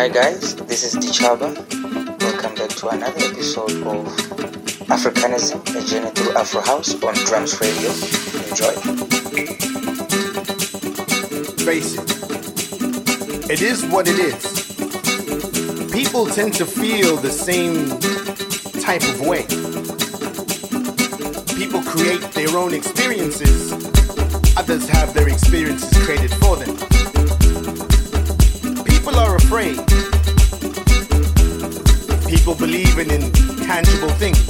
Hi guys, this is Ditjhaba. Welcome back to another episode of Africanism, a journey through Afro House on Drums Radio. Enjoy. It. It is what it is. People tend to feel the same type of way. People create their own experiences. Others have their experiences created for them. People are afraid. People believe in tangible things.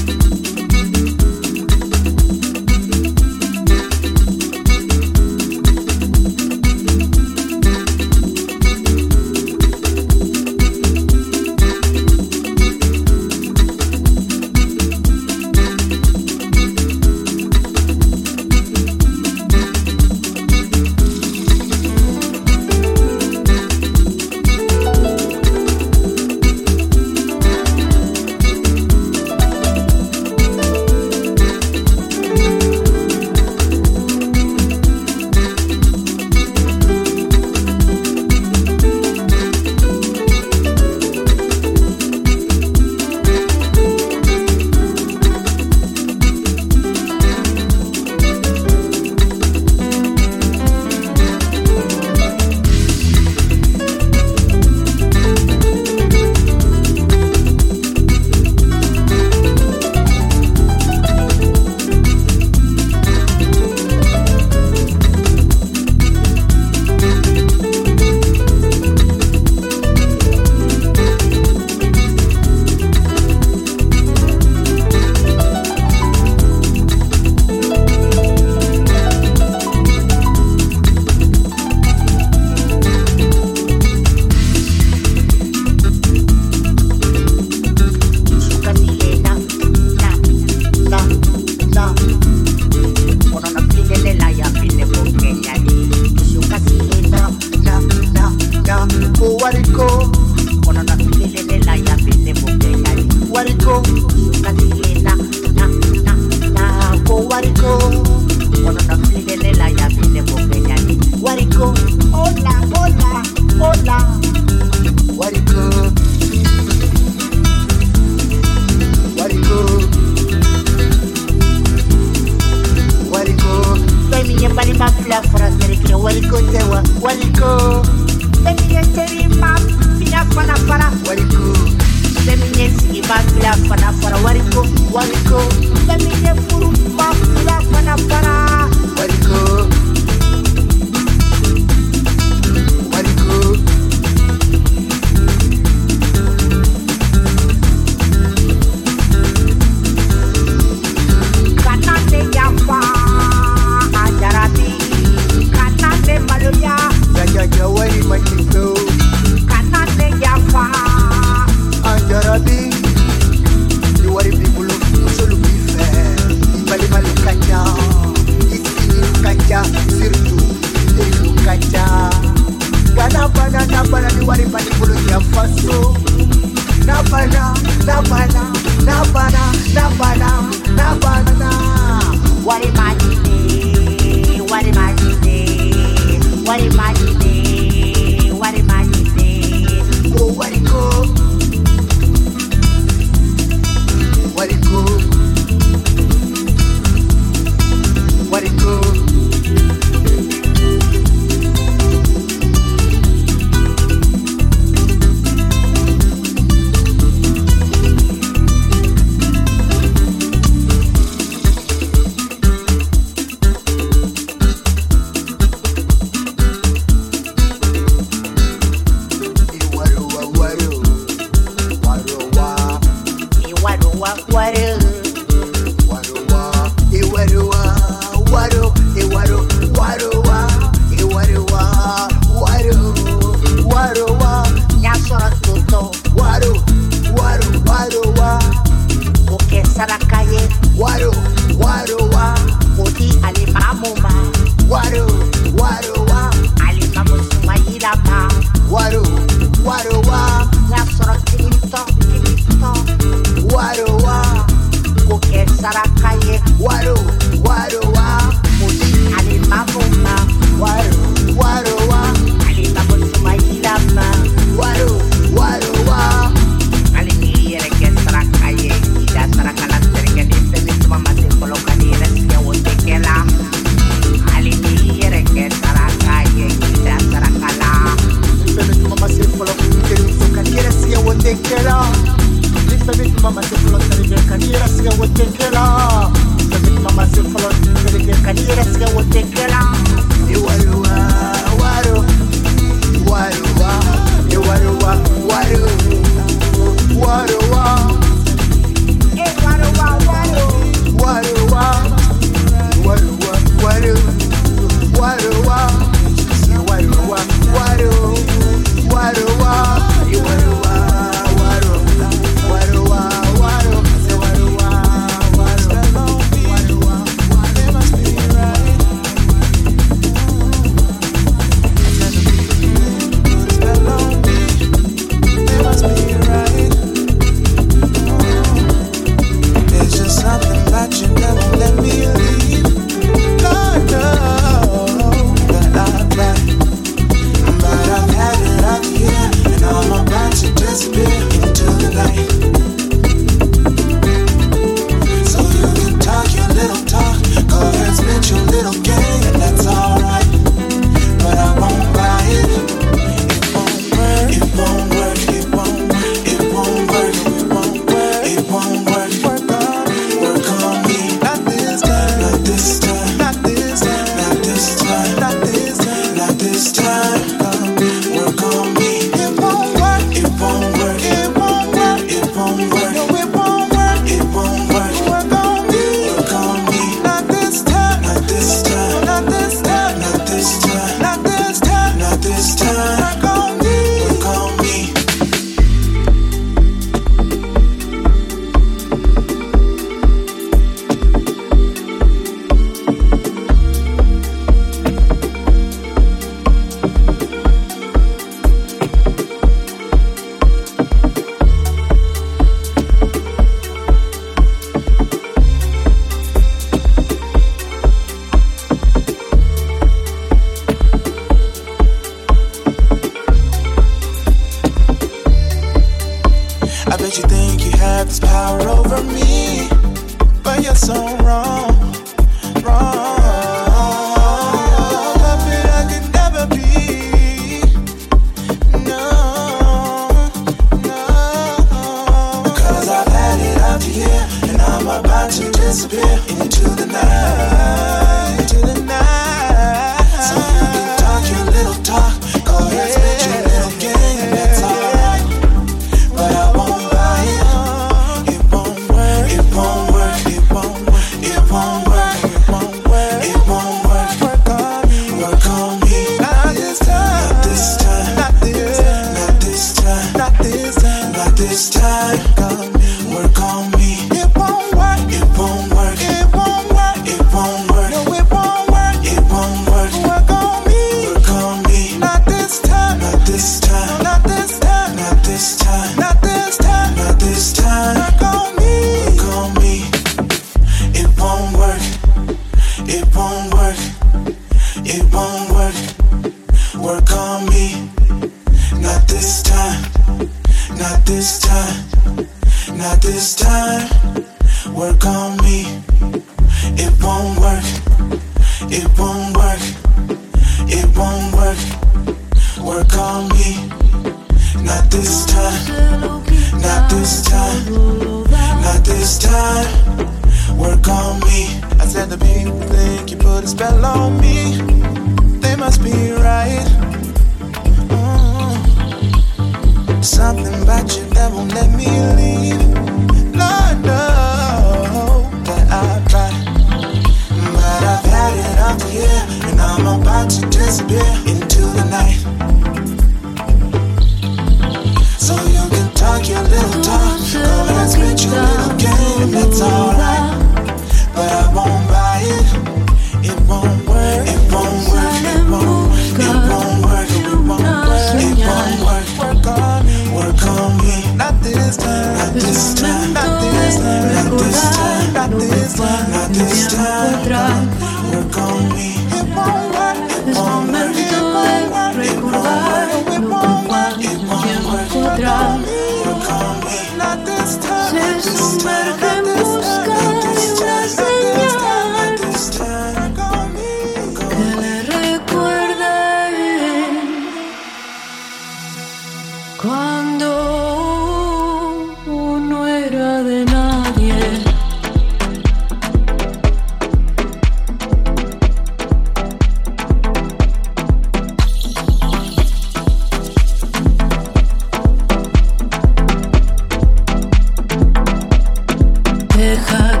the.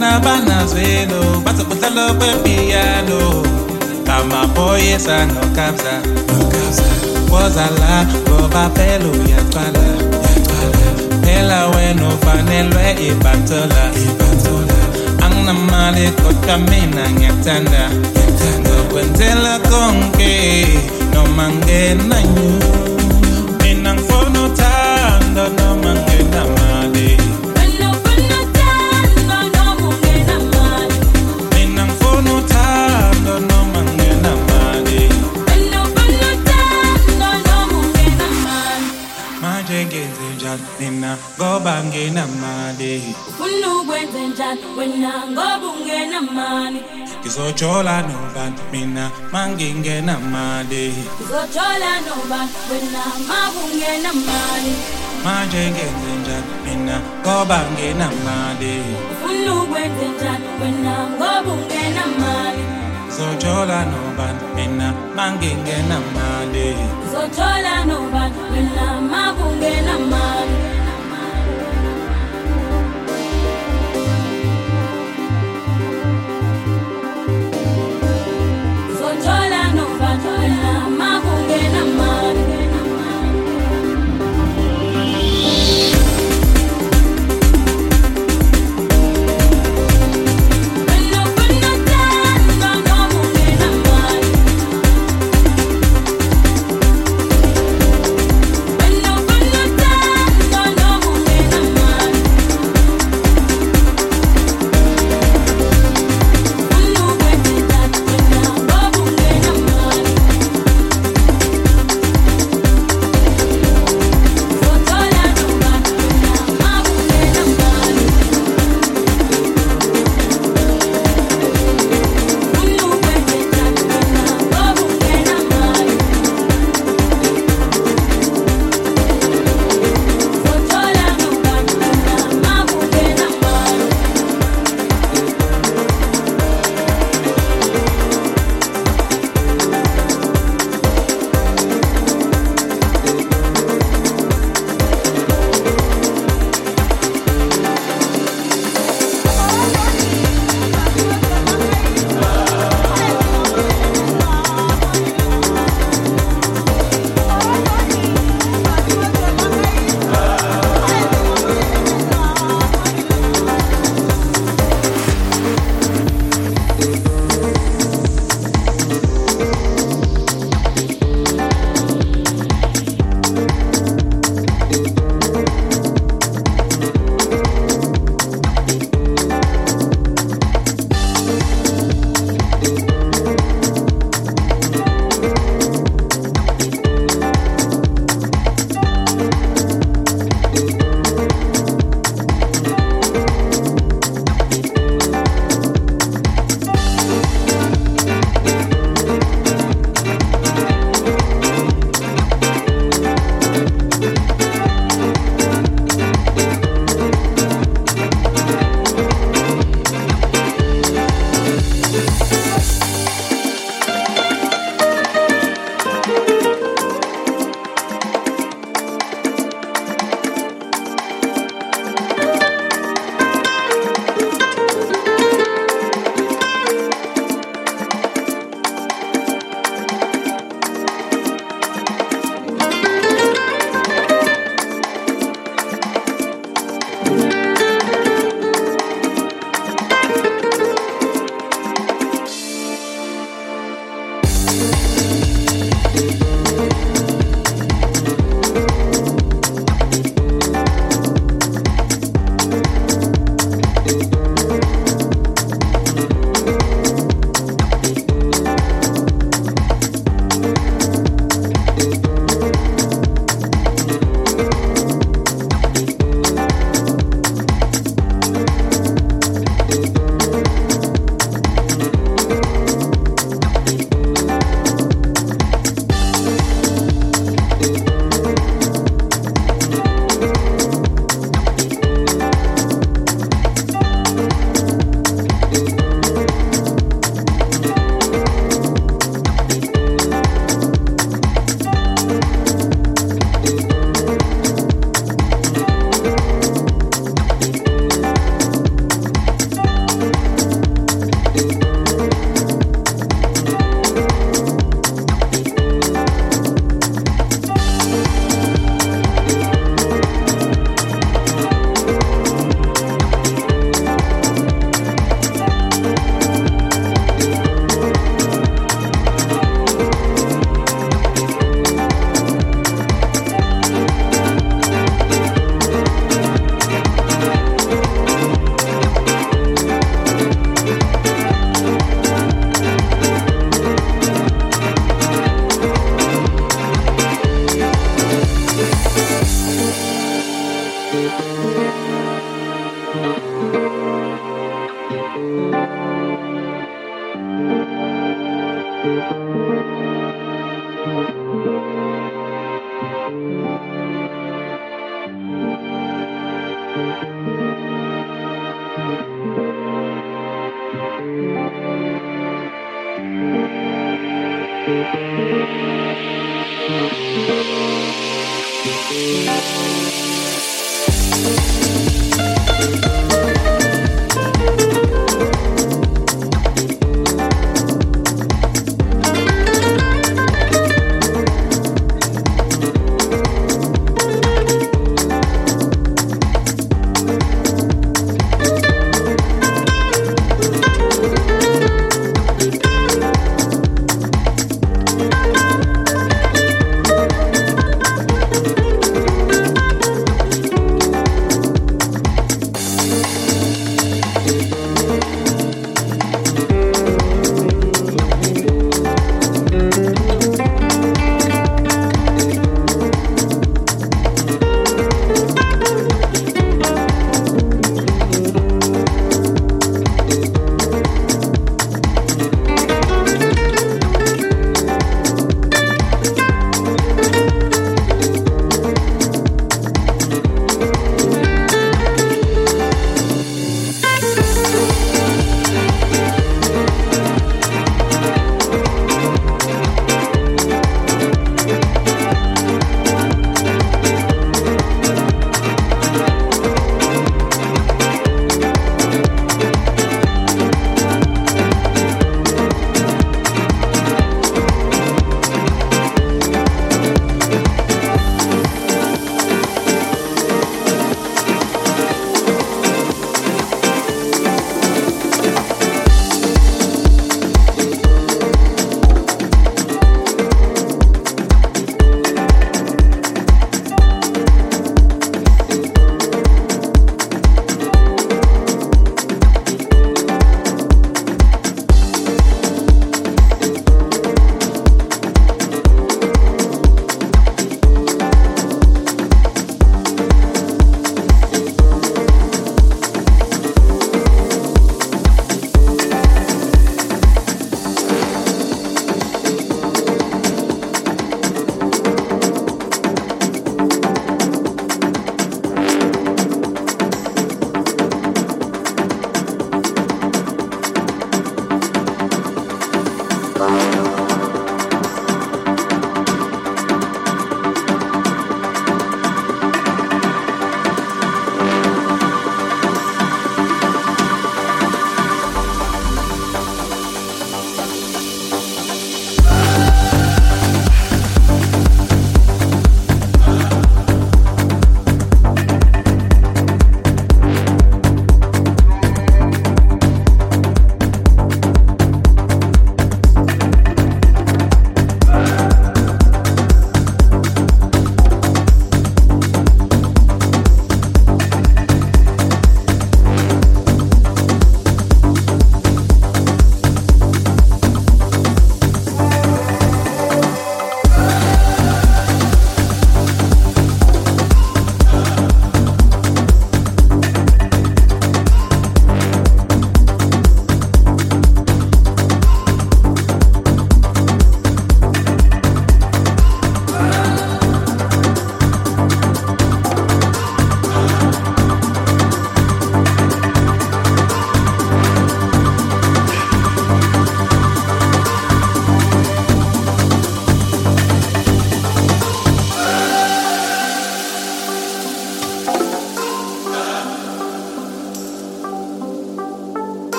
Labafana banazwelo bazokudlala kwepiyano ngamaphoyisa nokabza woza la ngoba phela uyaqala phela wena ufanelwe ibhantola anginamali kodwa mina ngiyakuthanda ngokwenzela konke noma ngenanyu ngoba ngenamali Ufuna ukwenze njani? Wena ngoba ungenamali ngizojola nobani? Mina mangingenamali uzothola noba wena makungenamali manje ngenze njani? Mina ngoba ngenamali ufuna ukwenze njani? Wena ngoba ungenamali ngizojola nobani? Mina mangingenamali uzothola noba wena makungenamali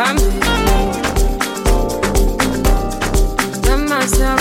time. Let myself.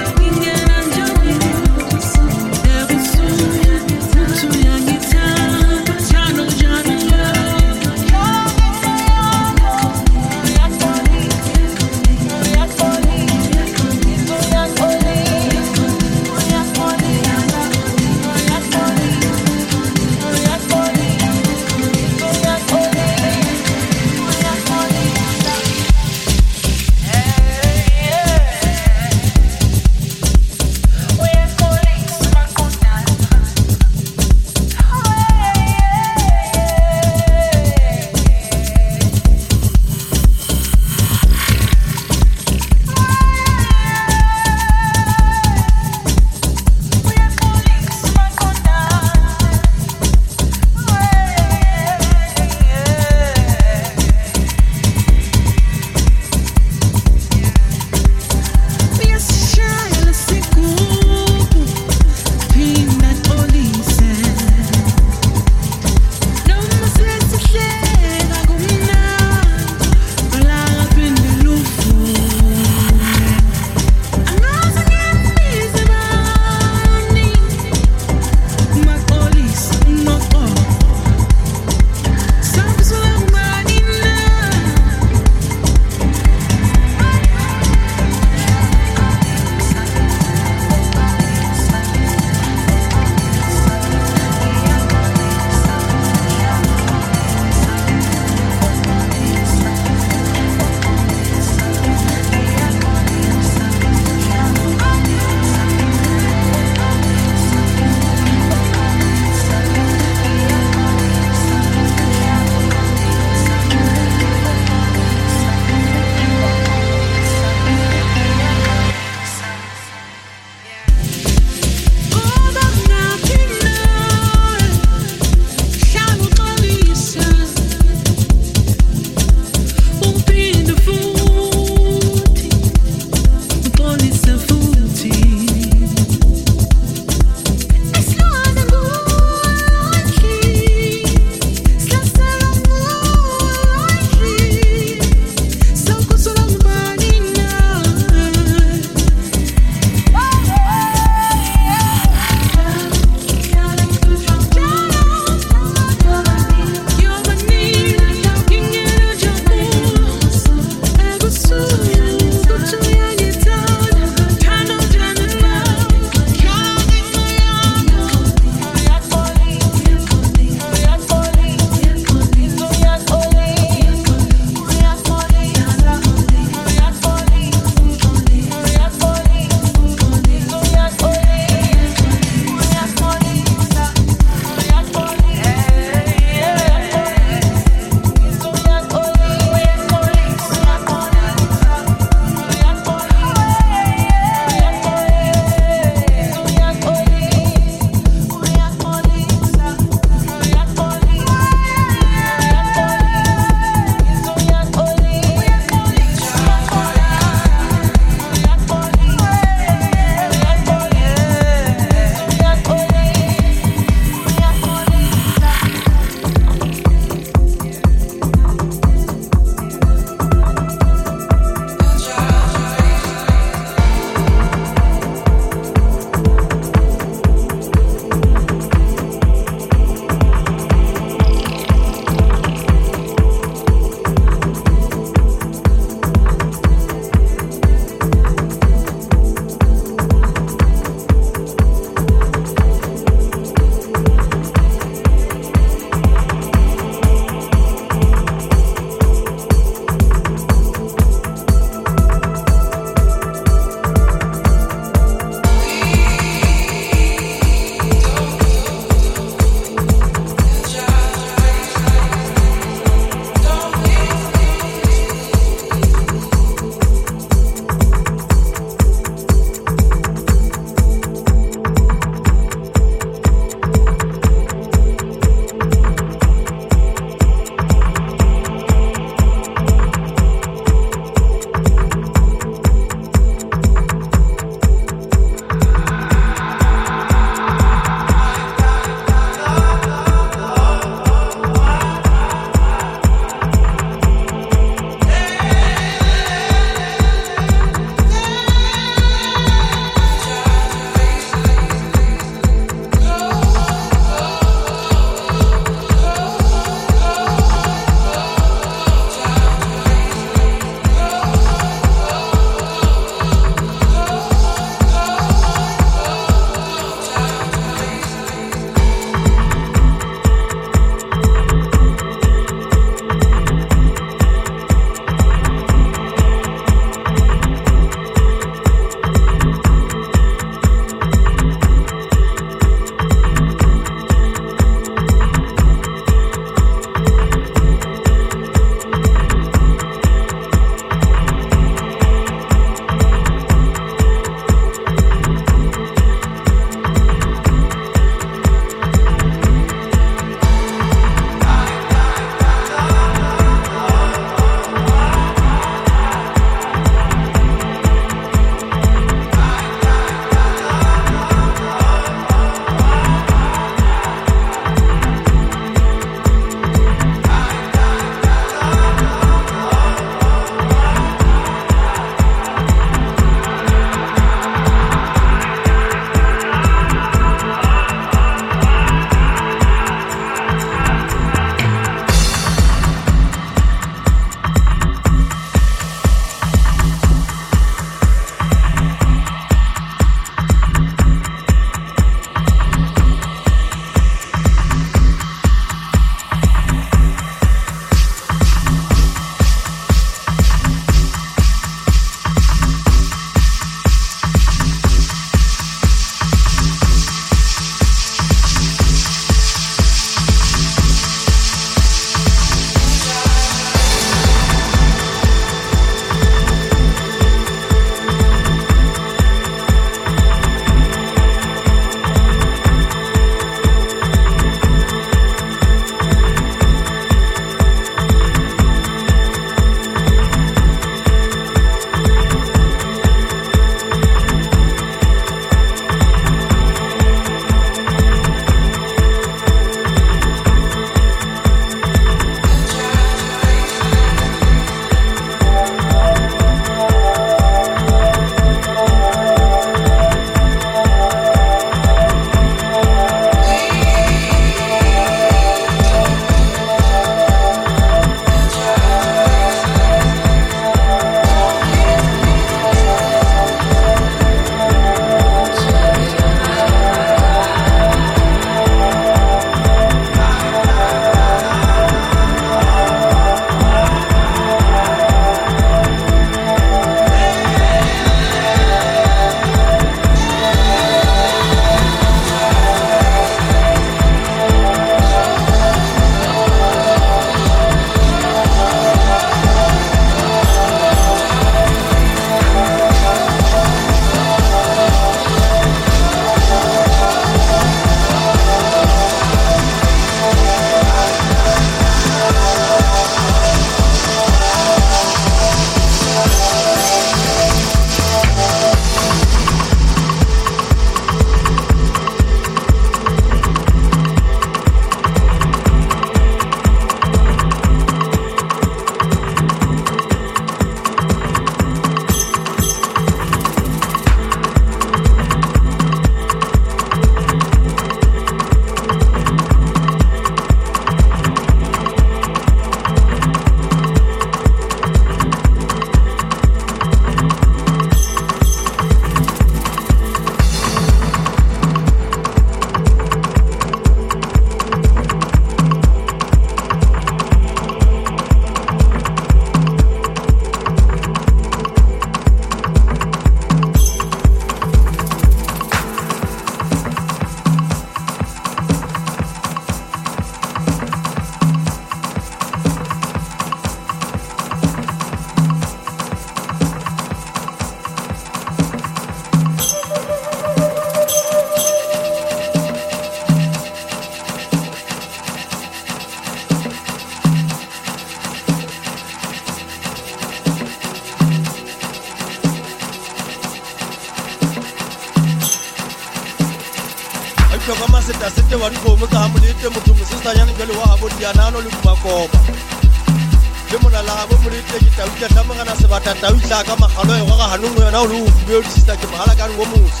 Sebata tauitla ka magalo e goga ganong yona o le o fubeodisisa ke mogala kane wo mose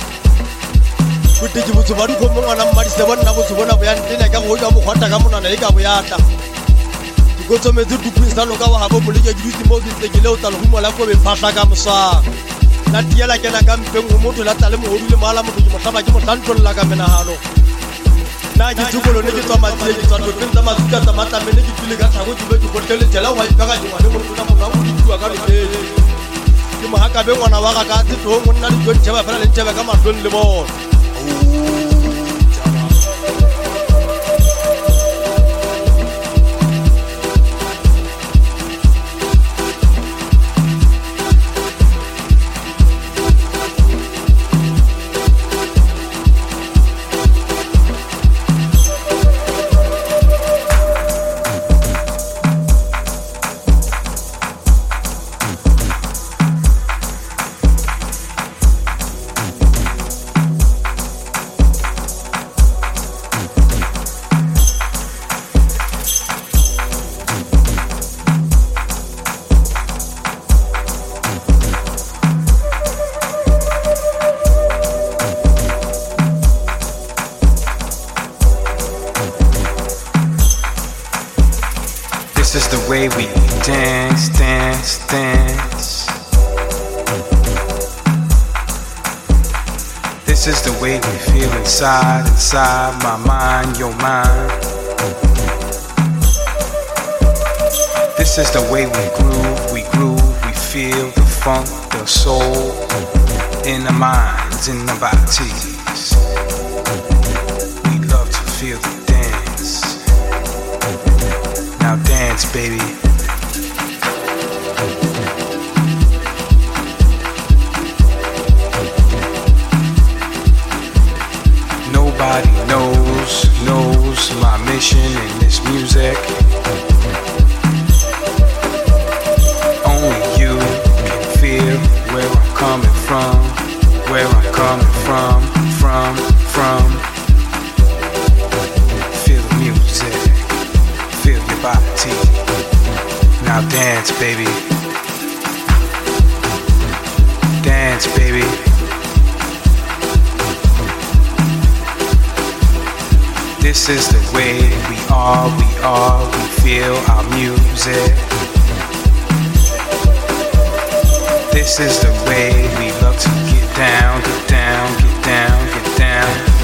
boteki botho ba dikgomo ngwana mmadise bonna botho bona boyantene ka go ja mokgwata ka monana e ka boyata dikotsometse duping sa noka wa gabo moleke ke dutse mo ke ntse ke le o talehumo la kobe phatlha ka mosang. La tiela kena ka mpeng o motho la tale mogodu le moala motho ke motlhaba ke motlhantlolla ka menagano na ke dikolo ne ke tswa matsile ke tswa toteng tsa matsuka tsa matlame ne ke tsile ka tlhango ke be ke botlele jela wa ipaka dingwane morotona morago di tsiwa ka lotele ke mogakabe ngwana wa gaka setong o nna le tsontšheba e fela le ntšhebe ka matlong le bona. Inside, my mind, your mind. This is the way we groove, we groove, we feel the funk, the soul in the minds, in the bodies. We love to feel the dance. Now dance, baby. Baby. Dance, baby. This is the way we are, we are, we feel our music. This is the way we love to get down, get down, get down, get down.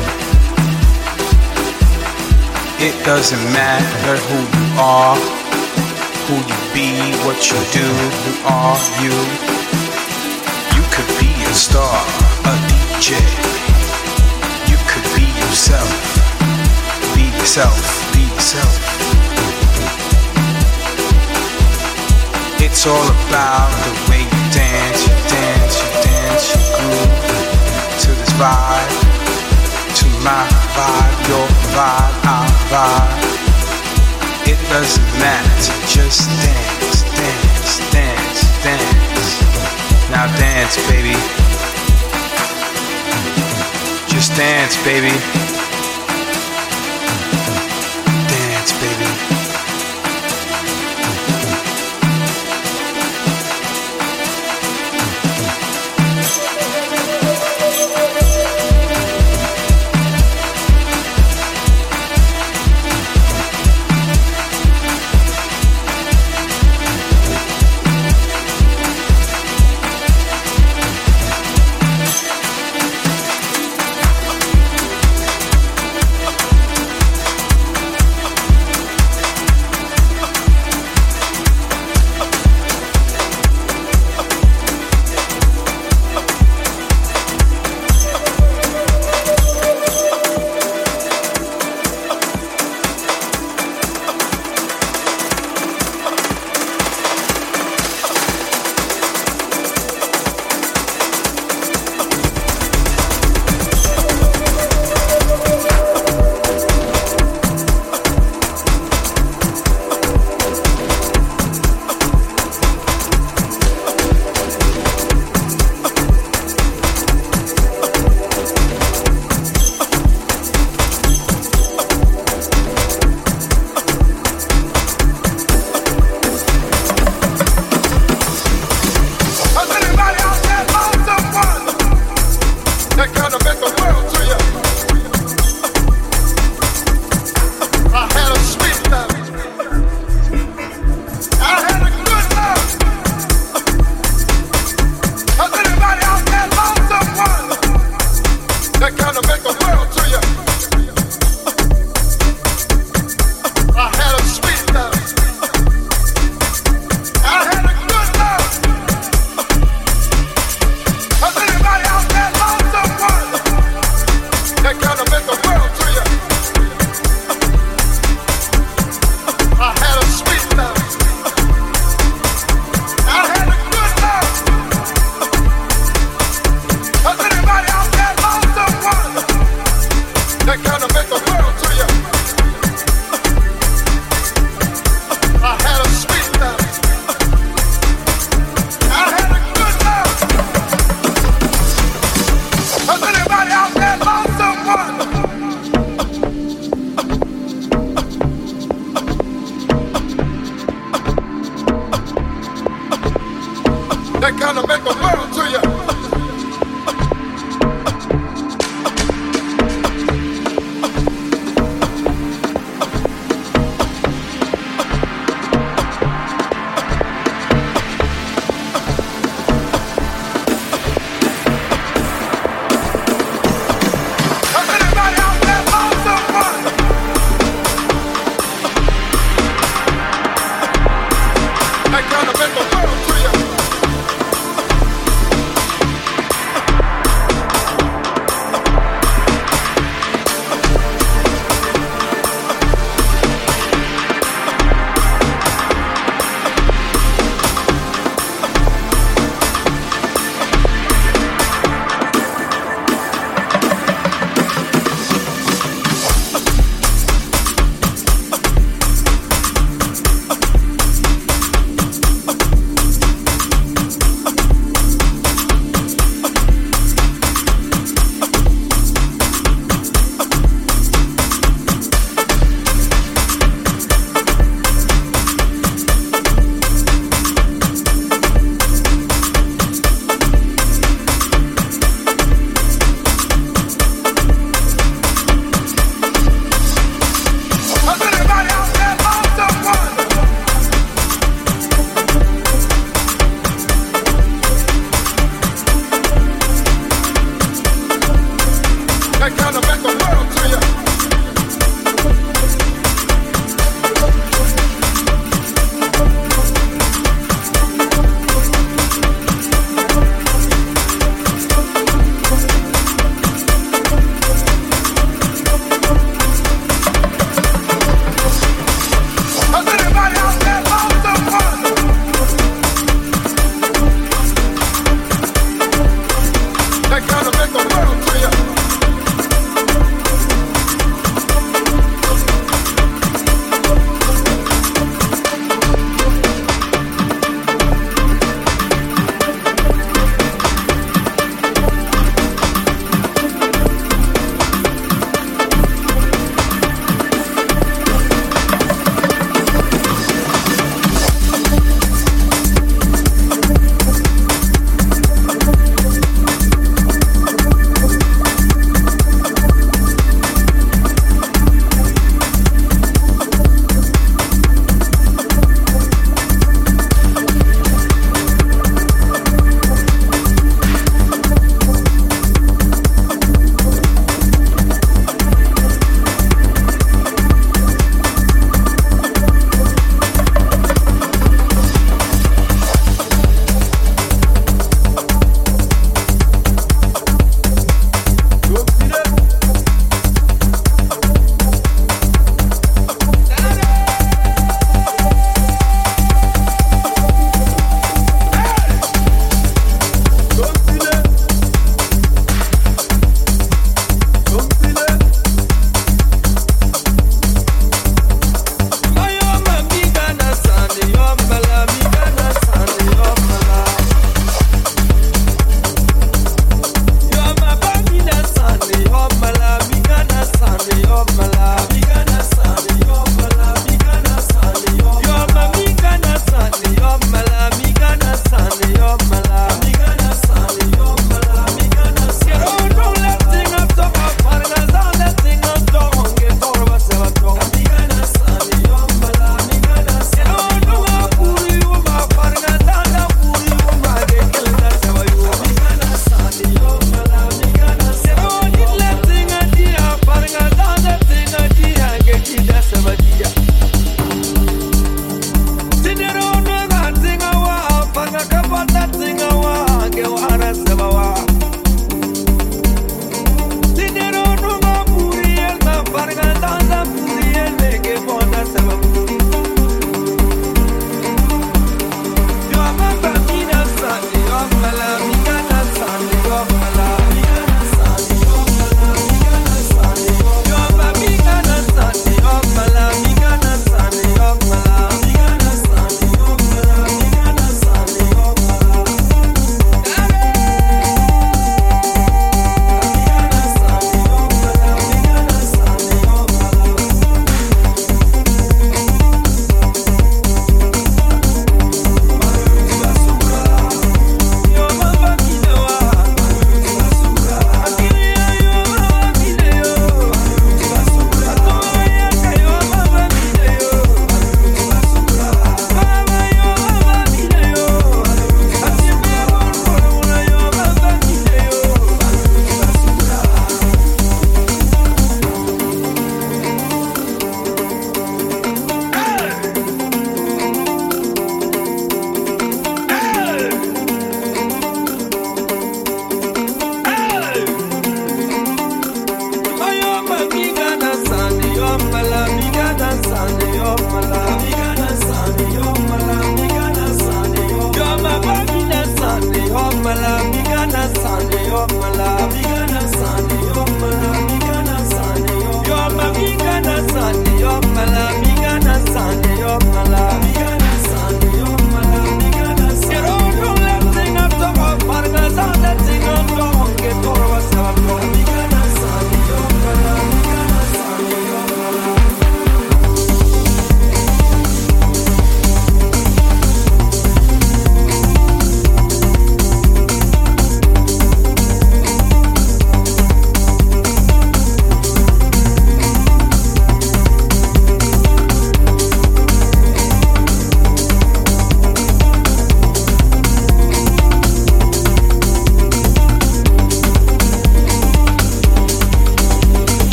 It doesn't matter who you are, who you be, what you do, who are you. You could be a star, a DJ. You could be yourself. Be yourself, be yourself. It's all about the way you dance, you dance, you dance, you groove to this vibe, to my vibe, your vibe, our vibe. Doesn't matter, just dance, dance, dance, dance. Now dance, baby. Just dance, baby.